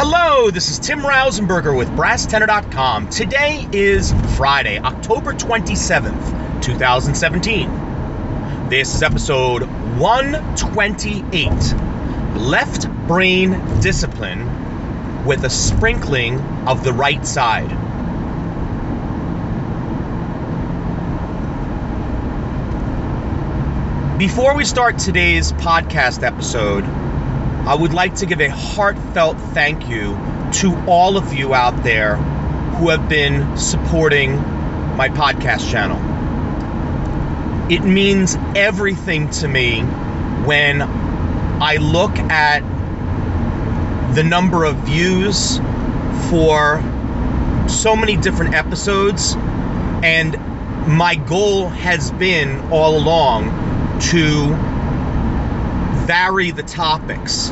Hello, this is Tim Rausenberger with BrassTenor.com. Today is Friday, October 27th, 2017. This is episode 128 Left Brain Discipline with a sprinkling of the right side. Before we start today's podcast episode, I would like to give a heartfelt thank you to all of you out there who have been supporting my podcast channel. It means everything to me when I look at the number of views for so many different episodes, and my goal has been all along to vary the topics,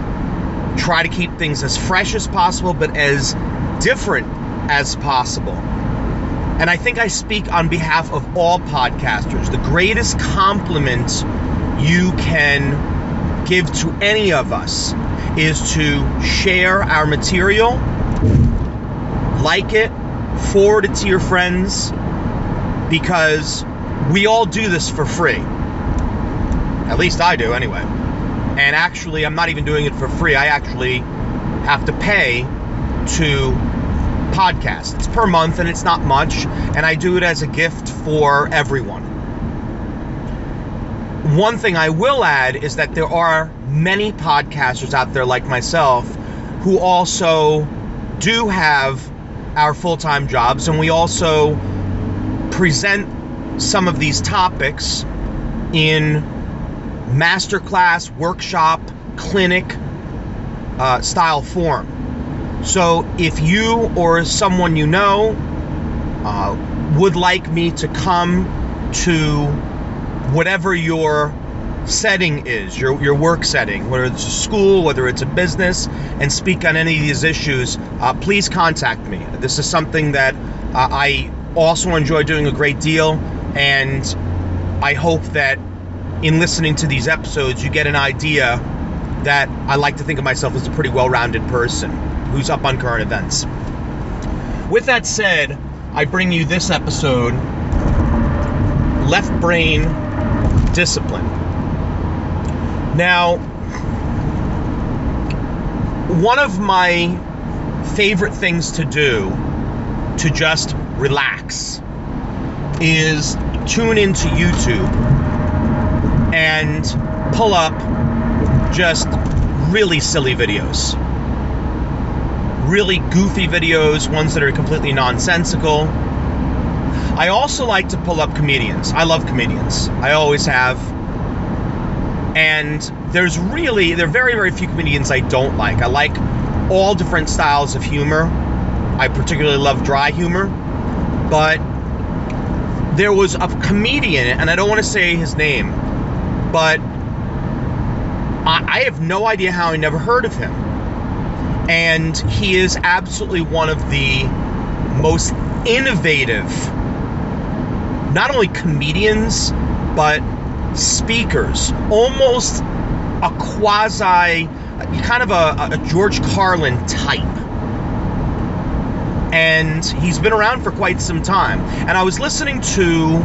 try to keep things as fresh as possible, but as different as possible. And I think I speak on behalf of all podcasters. The greatest compliment you can give to any of us is to share our material, like it, forward it to your friends, because we all do this for free. At least I do, anyway. And actually, I'm not even doing it for free. I actually have to pay to podcast. It's per month and it's not much, and I do it as a gift for everyone. One thing I will add is that there are many podcasters out there like myself who also do have our full time jobs, and we also present some of these topics in masterclass, workshop, clinic uh, style form. So if you or someone you know uh, would like me to come to whatever your setting is, your, your work setting, whether it's a school, whether it's a business, and speak on any of these issues, uh, please contact me. This is something that uh, I also enjoy doing a great deal, and I hope that in listening to these episodes, you get an idea that I like to think of myself as a pretty well rounded person who's up on current events. With that said, I bring you this episode Left Brain Discipline. Now, one of my favorite things to do to just relax is tune into YouTube and pull up just really silly videos. Really goofy videos, ones that are completely nonsensical. I also like to pull up comedians. I love comedians. I always have. And there's really, there are very, very few comedians I don't like. I like all different styles of humor. I particularly love dry humor. But there was a comedian, and I don't want to say his name, but I, I have no idea how I never heard of him. And he is absolutely one of the most innovative, not only comedians, but speakers. Almost a quasi, kind of a, a George Carlin type and he's been around for quite some time. And I was listening to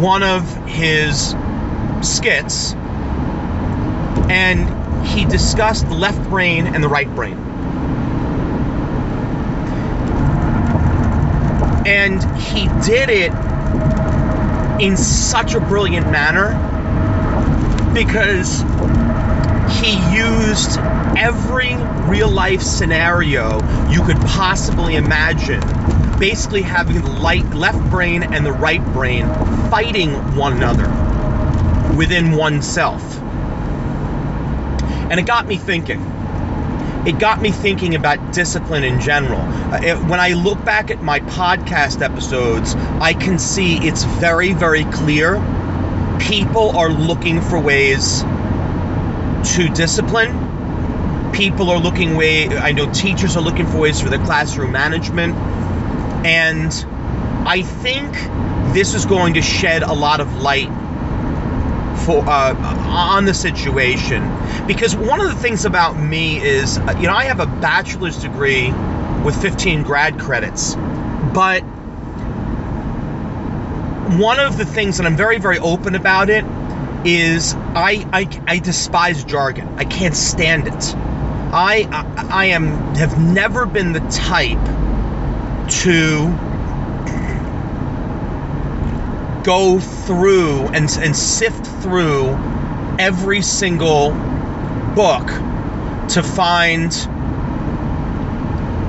one of his skits, and he discussed the left brain and the right brain. And he did it in such a brilliant manner because he used every real life scenario you could possibly imagine basically having the light, left brain and the right brain fighting one another within oneself. And it got me thinking. It got me thinking about discipline in general. Uh, when I look back at my podcast episodes, I can see it's very, very clear. People are looking for ways to discipline. People are looking way. I know teachers are looking for ways for their classroom management, and I think this is going to shed a lot of light for uh, on the situation. Because one of the things about me is uh, you know I have a bachelor's degree with 15 grad credits but one of the things and I'm very very open about it is I I, I despise jargon. I can't stand it. I, I I am have never been the type to go through and, and sift through every single book to find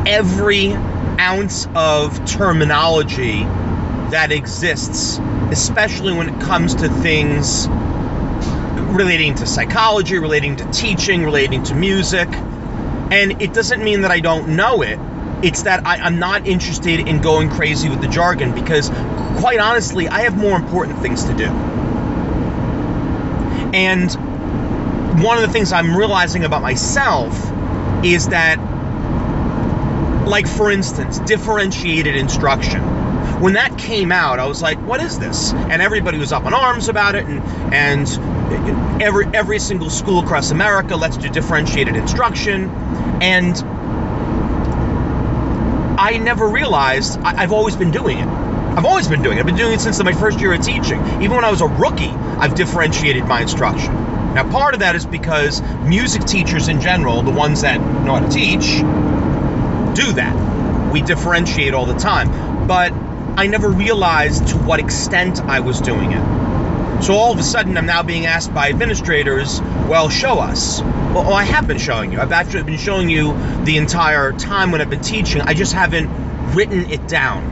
every ounce of terminology that exists, especially when it comes to things relating to psychology, relating to teaching, relating to music. And it doesn't mean that I don't know it. It's that I, am not interested in going crazy with the jargon because, quite honestly, I have more important things to do. And one of the things I'm realizing about myself is that, like, for instance, differentiated instruction. When that came out, I was like, what is this? And everybody was up in arms about it, and, and every, every single school across America, let's do differentiated instruction. And I never realized I, have always been doing it. I've always been doing it. I've been doing it since my first year of teaching. Even when I was a rookie, I've differentiated my instruction. Now, part of that is because music teachers in general, the ones that know how to teach, do that. We differentiate all the time. But I never realized to what extent I was doing it. So all of a sudden, I'm now being asked by administrators, well, show us. Well, I have been showing you. I've actually been showing you the entire time when I've been teaching. I just haven't written it down.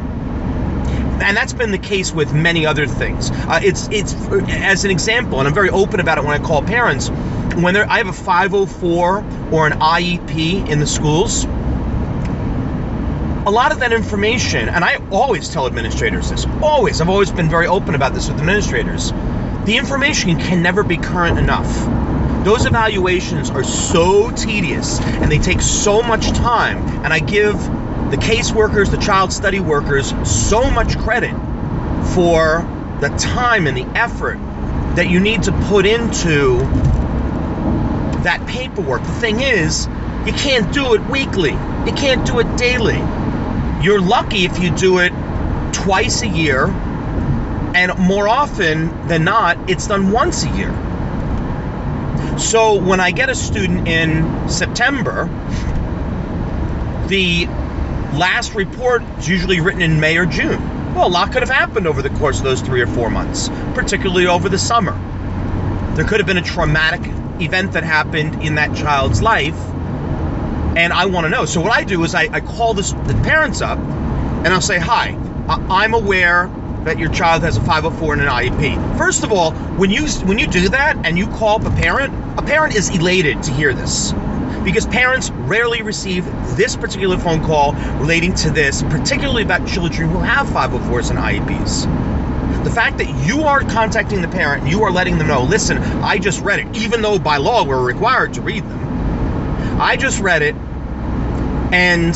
And that's been the case with many other things. Uh, it's it's as an example, and I'm very open about it when I call parents. When I have a 504 or an IEP in the schools, a lot of that information, and I always tell administrators this, always, I've always been very open about this with administrators. The information can never be current enough those evaluations are so tedious and they take so much time. And I give the caseworkers, the child study workers, so much credit for the time and the effort that you need to put into that paperwork. The thing is, you can't do it weekly, you can't do it daily. You're lucky if you do it twice a year, and more often than not, it's done once a year. So when I get a student in September, the last report is usually written in May or June. Well, a lot could have happened over the course of those three or four months, particularly over the summer. There could have been a traumatic event that happened in that child's life, and I want to know. So what I do is I, I call this, the parents up, and I'll say, "Hi, I'm aware that your child has a 504 and an IEP. First of all, when you when you do that and you call up a parent, a parent is elated to hear this. Because parents rarely receive this particular phone call relating to this, particularly about children who have 504s and IEPs. The fact that you are contacting the parent you are letting them know, listen, I just read it, even though by law we're required to read them. I just read it and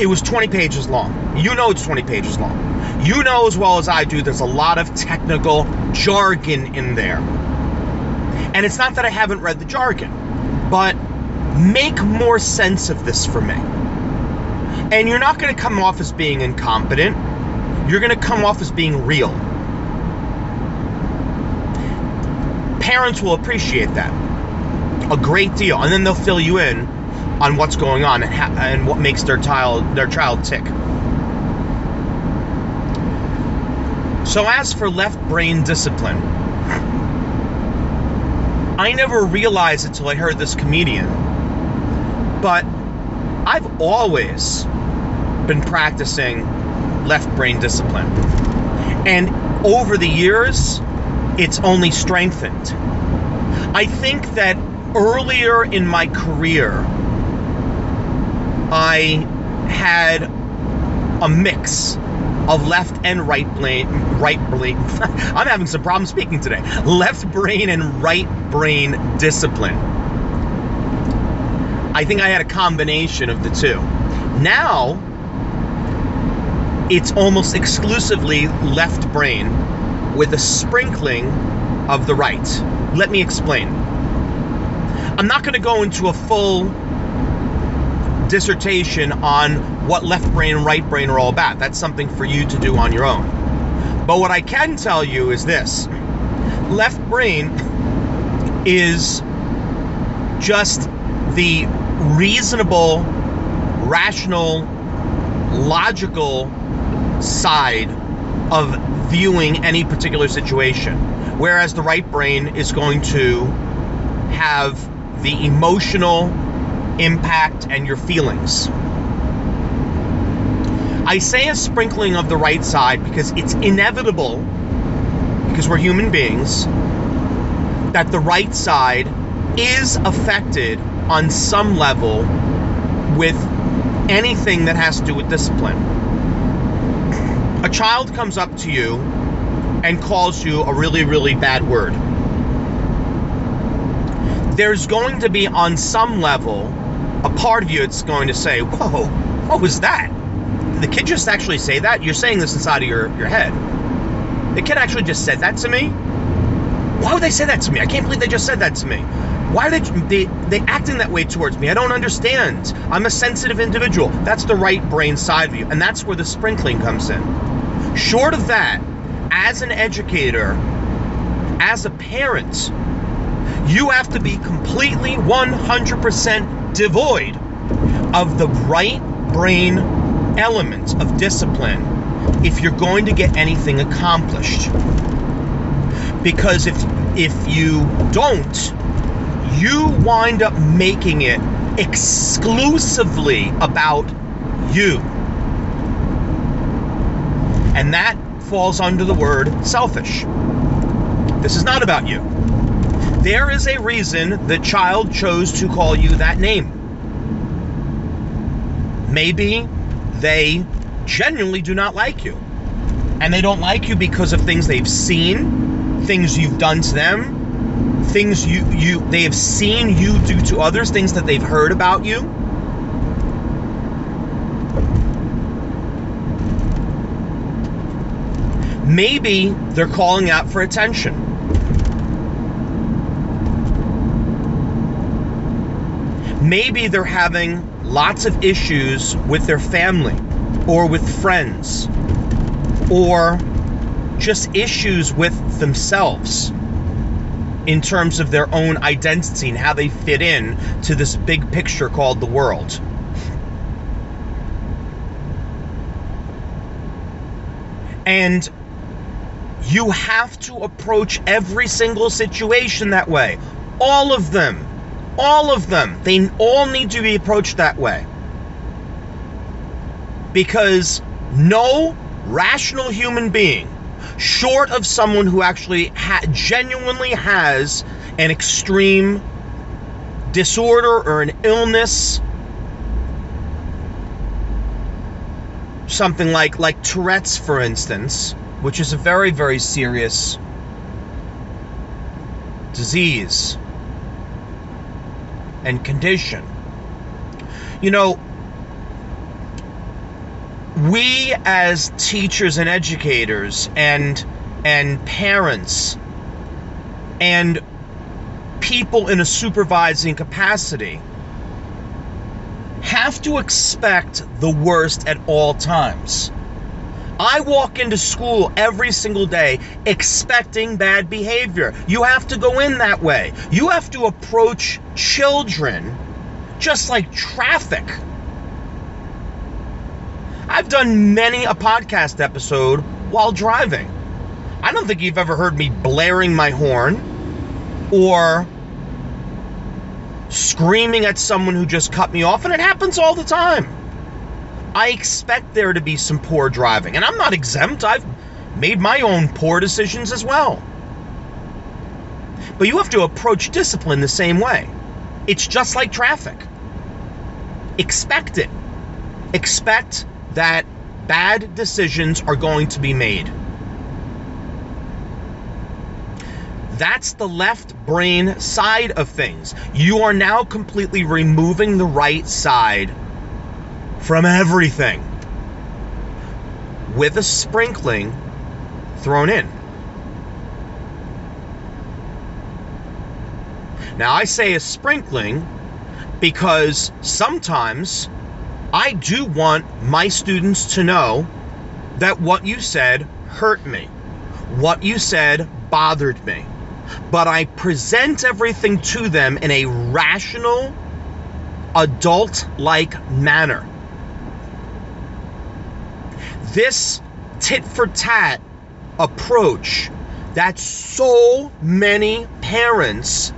it was 20 pages long. You know it's 20 pages long. You know as well as I do, there's a lot of technical jargon in there. And it's not that I haven't read the jargon, but make more sense of this for me. And you're not going to come off as being incompetent, you're going to come off as being real. Parents will appreciate that a great deal, and then they'll fill you in on what's going on and, ha- and what makes their child their child tick. So, as for left brain discipline, I never realized it until I heard this comedian, but I've always been practicing left brain discipline. And over the years, it's only strengthened. I think that earlier in my career, I had a mix of left and right brain, right brain. I'm having some problems speaking today. Left brain and right brain discipline. I think I had a combination of the two. Now, it's almost exclusively left brain with a sprinkling of the right. Let me explain. I'm not going to go into a full dissertation on what left brain and right brain are all about. That's something for you to do on your own. But what I can tell you is this left brain is just the reasonable, rational, logical side of viewing any particular situation. Whereas the right brain is going to have the emotional impact and your feelings. I say a sprinkling of the right side because it's inevitable, because we're human beings, that the right side is affected on some level with anything that has to do with discipline. A child comes up to you and calls you a really, really bad word. There's going to be, on some level, a part of you it's going to say, Whoa, what was that? Did the kid just actually say that? You're saying this inside of your, your head. The kid actually just said that to me? Why would they say that to me? I can't believe they just said that to me. Why are they, they they acting that way towards me? I don't understand. I'm a sensitive individual. That's the right brain side of you, and that's where the sprinkling comes in. Short of that, as an educator, as a parent, you have to be completely 100% devoid of the right brain element of discipline if you're going to get anything accomplished. Because if if you don't, you wind up making it exclusively about you. And that falls under the word selfish. This is not about you. There is a reason the child chose to call you that name. Maybe they genuinely do not like you. And they don't like you because of things they've seen, things you've done to them, things you you they have seen you do to others, things that they've heard about you. Maybe they're calling out for attention. Maybe they're having lots of issues with their family or with friends or just issues with themselves in terms of their own identity and how they fit in to this big picture called the world. And you have to approach every single situation that way. All of them. All of them. They all need to be approached that way. Because no rational human being, short of someone who actually ha- genuinely has an extreme disorder or an illness, something like like Tourette's, for instance, which is a very very serious disease and condition. You know, we as teachers and educators and and parents and people in a supervising capacity have to expect the worst at all times. I walk into school every single day expecting bad behavior. You have to go in that way. You have to approach children just like traffic. I've done many a podcast episode while driving. I don't think you've ever heard me blaring my horn or screaming at someone who just cut me off, and it happens all the time. I expect there to be some poor driving, and I'm not exempt. I've made my own poor decisions as well. But you have to approach discipline the same way. It's just like traffic. Expect it. Expect that bad decisions are going to be made. That's the left brain side of things. You are now completely removing the right side from everything with a sprinkling thrown in. Now, I say a sprinkling because sometimes I do want my students to know that what you said hurt me, what you said bothered me. But I present everything to them in a rational, adult like manner. This tit for tat approach that so many parents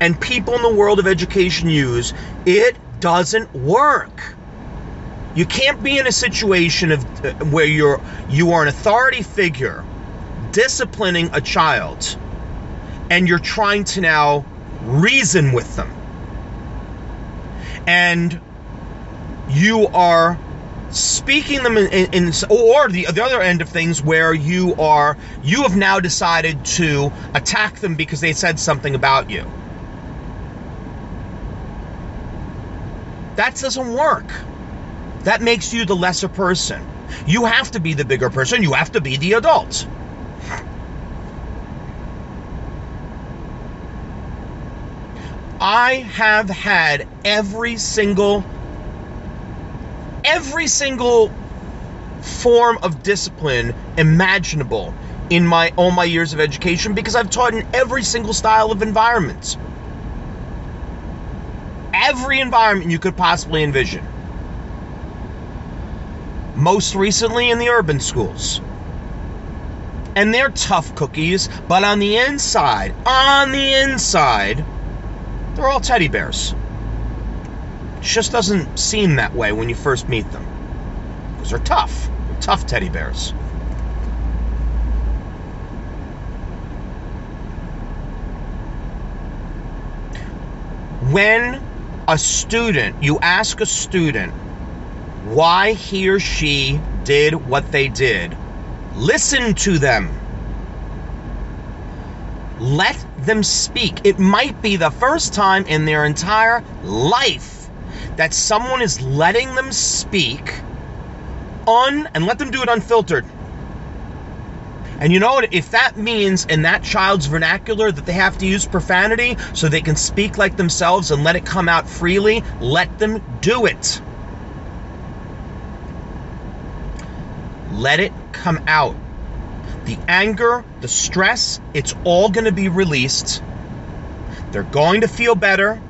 and people in the world of education use, it doesn't work. You can't be in a situation of uh, where you're you are an authority figure disciplining a child and you're trying to now reason with them. And you are speaking them in, in, in, or the, the other end of things where you are you have now decided to attack them because they said something about you. That doesn't work. That makes you the lesser person. You have to be the bigger person. You have to be the adult. I have had every single every single form of discipline imaginable in my all my years of education because I've taught in every single style of environment. Every environment you could possibly envision. Most recently in the urban schools. And they're tough cookies, but on the inside, on the inside, they're all teddy bears. Just doesn't seem that way when you first meet them. Because they're tough. They're tough teddy bears. When a student, you ask a student why he or she did what they did, listen to them. Let them speak. It might be the first time in their entire life that someone is letting them speak un and let them do it unfiltered. And you know what? If that means in that child's vernacular that they have to use profanity so they can speak like themselves and let it come out freely, let them do it. Let it come out. The anger, the stress, it's all going to be released. They're going to feel better.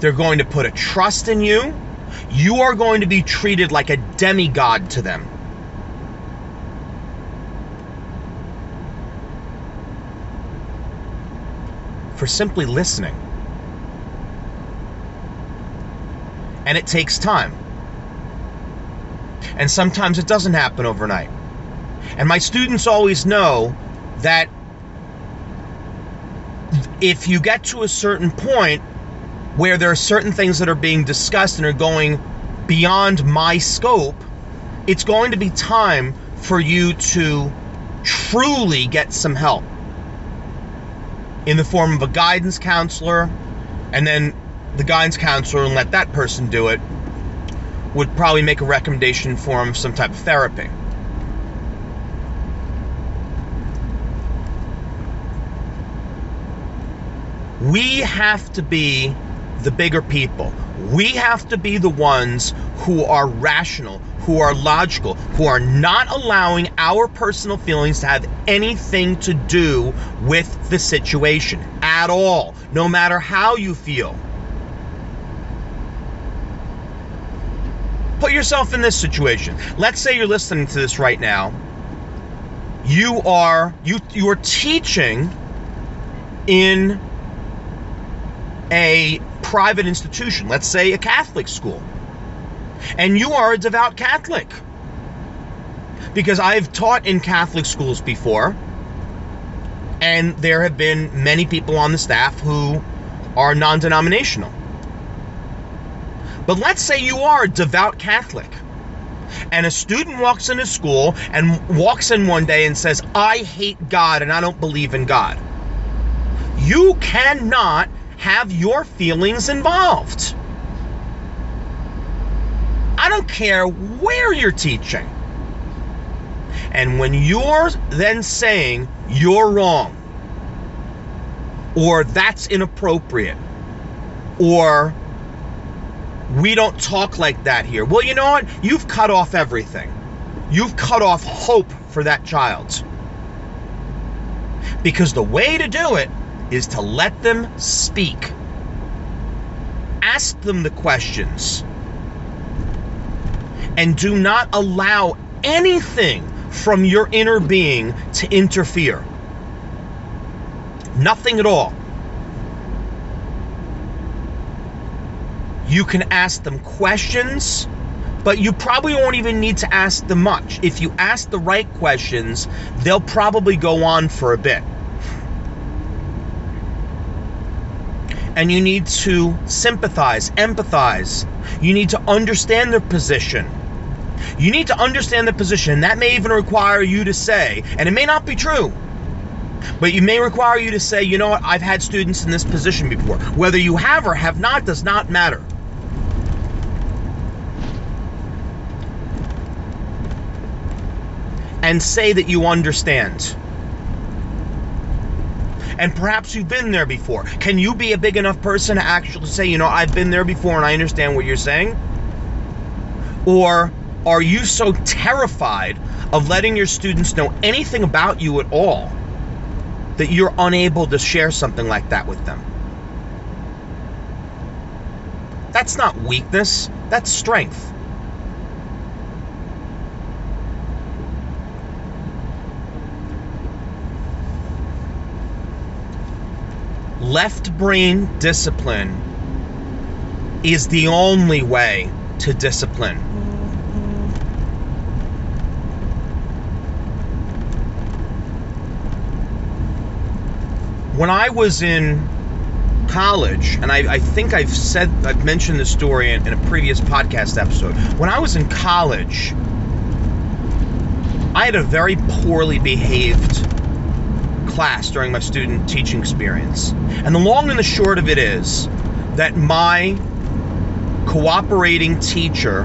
They're going to put a trust in you. You are going to be treated like a demigod to them. For simply listening. And it takes time. And sometimes it doesn't happen overnight. And my students always know that if you get to a certain point, where there are certain things that are being discussed and are going beyond my scope, it's going to be time for you to truly get some help in the form of a guidance counselor, and then the guidance counselor and let that person do it would probably make a recommendation for him some type of therapy. We have to be the bigger people. We have to be the ones who are rational, who are logical, who are not allowing our personal feelings to have anything to do with the situation at all, no matter how you feel. Put yourself in this situation. Let's say you're listening to this right now. You are you you are teaching in a private institution, let's say a Catholic school, and you are a devout Catholic, because I've taught in Catholic schools before, and there have been many people on the staff who are non denominational. But let's say you are a devout Catholic and a student walks into school and walks in one day and says, I hate God and I don't believe in God. You cannot have your feelings involved. I don't care where you're teaching. And when you're then saying you're wrong, or that's inappropriate, or we don't talk like that here. Well, you know what? You've cut off everything. You've cut off hope for that child. Because the way to do it is to let them speak. Ask them the questions. And do not allow anything from your inner being to interfere. Nothing at all. You can ask them questions, but you probably won't even need to ask them much. If you ask the right questions, they'll probably go on for a bit. And you need to sympathize, empathize. You need to understand their position. You need to understand the position. That may even require you to say, and it may not be true, but you may require you to say, you know what, I've had students in this position before. Whether you have or have not does not matter. And say that you understand. And perhaps you've been there before. Can you be a big enough person to actually say, you know, I've been there before and I understand what you're saying? Or are you so terrified of letting your students know anything about you at all that you're unable to share something like that with them? That's not weakness, that's strength. Left brain discipline is the only way to discipline. when I was in college, and I, I, think I've said, I've mentioned this story in, in, a previous podcast episode. When I was in college, I had a very poorly behaved class during my student teaching experience. And the long and the short of it is that my cooperating teacher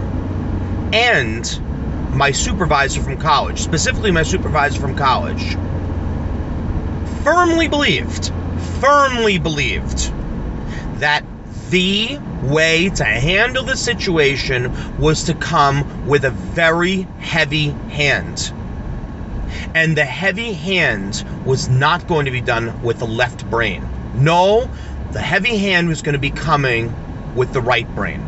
and my supervisor from college, specifically my supervisor from college, firmly believed, firmly believed that the way to handle the situation was to come with a very heavy hand. And the heavy hand was not going to be done with the left brain. No, the heavy hand was going to be coming with the right brain.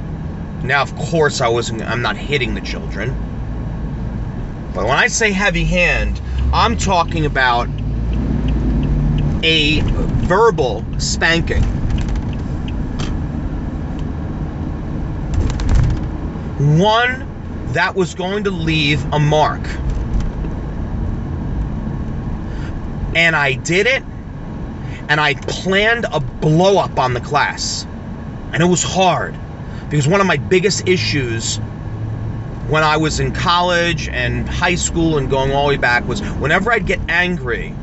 Now, of course, I wasn't I'm not hitting the children. But when I say heavy hand, I'm talking about a verbal spanking. One that was going to leave a mark. And I did it, and I planned a blow up on the class. And it was hard because one of my biggest issues when I was in college and high school and going all the way back was whenever I'd get angry,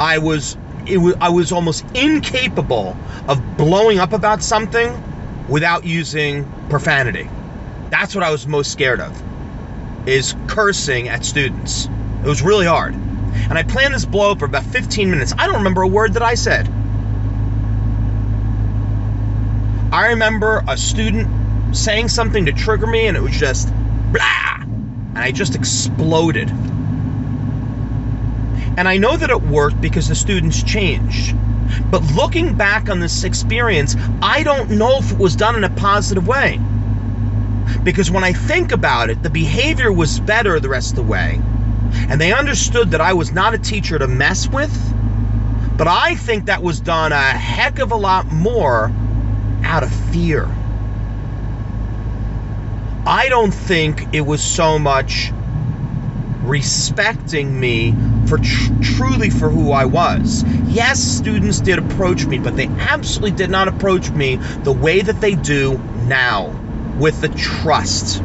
I was was I was almost incapable of blowing up about something without using profanity. That's what I was most scared of. Is cursing at students. It was really hard. And I planned this blow up for about 15 minutes. I don't remember a word that I said. I remember a student saying something to trigger me and it was just blah and I just exploded. And I know that it worked because the students changed. But looking back on this experience, I don't know if it was done in a positive way. Because when I think about it, the behavior was better the rest of the way. And they understood that I was not a teacher to mess with. But I think that was done a heck of a lot more out of fear. I don't think it was so much respecting me for tr- truly for who I was. Yes, students did approach me, but they absolutely did not approach me the way that they do now with the trust.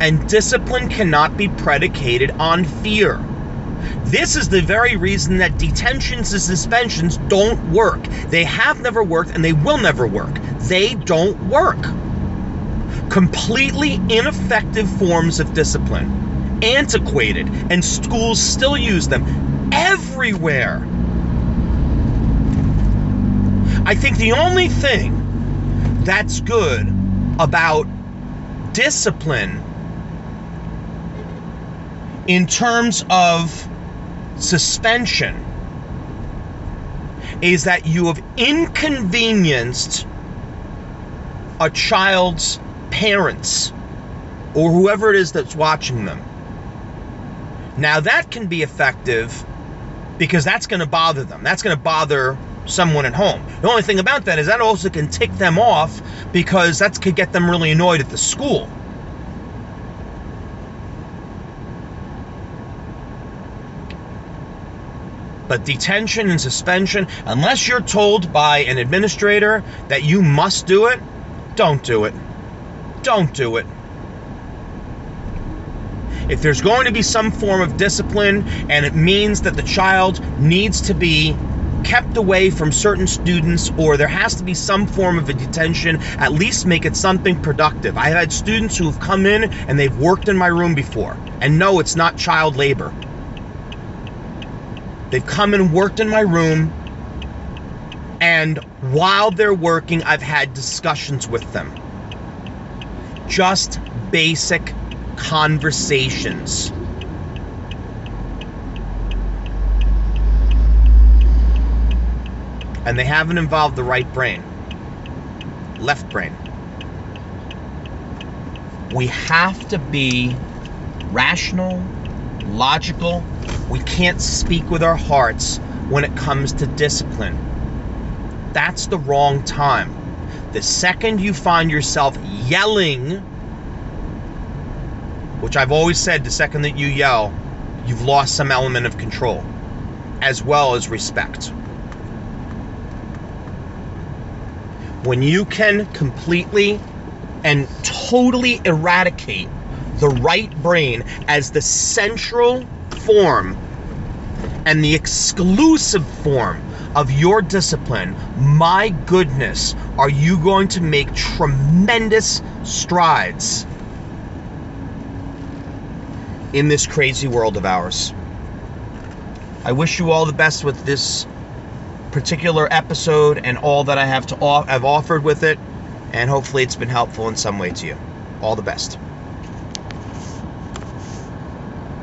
And discipline cannot be predicated on fear. This is the very reason that detentions and suspensions don't work. They have never worked and they will never work. They don't work completely ineffective forms of discipline, antiquated, and schools still use them everywhere. I think the only thing that's good about discipline in terms of suspension is that you have inconvenienced a child's parents or whoever it is that's watching them. Now, that can be effective because that's going to bother them. That's going to bother someone at home. The only thing about that is that also can tick them off because that could get them really annoyed at the school. But detention and suspension, unless you're told by an administrator that you must do it, don't do it. Don't do it. If there's going to be some form of discipline and it means that the child needs to be kept away from certain students or there has to be some form of a detention, at least make it something productive. I've had students who have come in and they've worked in my room before and no, it's not child labor. They've come and worked in my room, and while they're working, I've had discussions with them. Just basic conversations. And they haven't involved the right brain, left brain. We have to be rational, logical, we can't speak with our hearts when it comes to discipline. That's the wrong time. The second you find yourself yelling, which I've always said, the second that you yell, you've lost some element of control, as well as respect. When you can completely and totally eradicate the right brain as the central form and the exclusive form of your discipline, my goodness, are you going to make tremendous strides in this crazy world of ours. I wish you all the best with this particular episode and all that I have to have offered with it, and hopefully it's been helpful in some way to you. All the best.